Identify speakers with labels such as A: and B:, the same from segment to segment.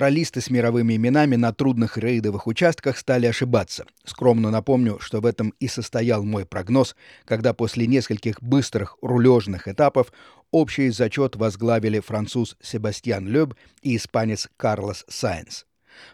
A: Ролисты с мировыми именами на трудных рейдовых участках стали ошибаться. Скромно напомню, что в этом и состоял мой прогноз, когда после нескольких быстрых рулежных этапов общий зачет возглавили француз Себастьян Лёб и испанец Карлос Сайенс.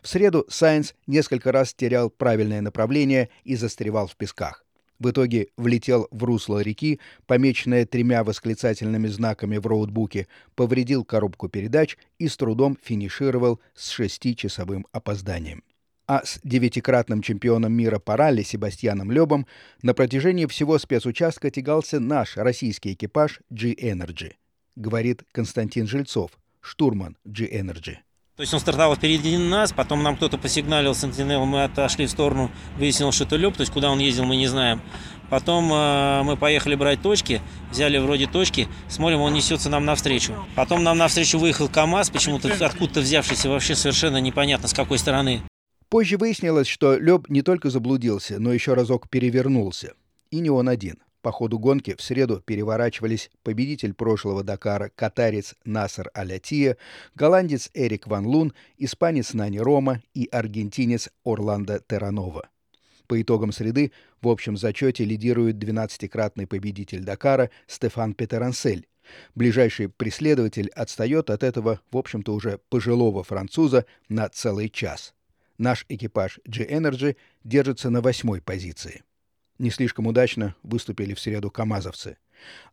A: В среду Сайенс несколько раз терял правильное направление и застревал в песках. В итоге влетел в русло реки, помеченное тремя восклицательными знаками в роутбуке, повредил коробку передач и с трудом финишировал с шестичасовым опозданием. А с девятикратным чемпионом мира по ралли Себастьяном Лебом на протяжении всего спецучастка тягался наш российский экипаж G-Energy, говорит Константин Жильцов, штурман G-Energy.
B: То есть он стартовал впереди нас, потом нам кто-то посигналил Сентинел, мы отошли в сторону, выяснилось, что это Лёб, то есть куда он ездил, мы не знаем. Потом э, мы поехали брать точки, взяли вроде точки, смотрим, он несется нам навстречу. Потом нам навстречу выехал КАМАЗ, почему-то откуда-то взявшийся, вообще совершенно непонятно с какой стороны.
A: Позже выяснилось, что Лёб не только заблудился, но еще разок перевернулся. И не он один. По ходу гонки в среду переворачивались победитель прошлого Дакара катарец Насар Алятия, голландец Эрик Ван Лун, испанец Нани Рома и аргентинец Орландо Терранова. По итогам среды в общем зачете лидирует 12-кратный победитель Дакара Стефан Петерансель. Ближайший преследователь отстает от этого, в общем-то, уже пожилого француза на целый час. Наш экипаж G-Energy держится на восьмой позиции. Не слишком удачно выступили в среду камазовцы.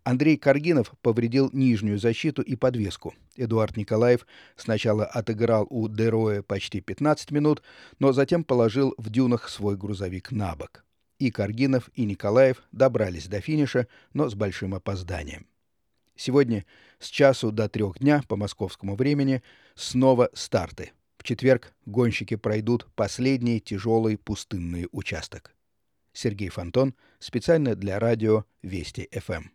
A: Андрей Каргинов повредил нижнюю защиту и подвеску. Эдуард Николаев сначала отыграл у Дероя почти 15 минут, но затем положил в дюнах свой грузовик на бок. И Каргинов, и Николаев добрались до финиша, но с большим опозданием. Сегодня с часу до трех дня по московскому времени снова старты. В четверг гонщики пройдут последний тяжелый пустынный участок. Сергей Фонтон специально для радио Вести ФМ.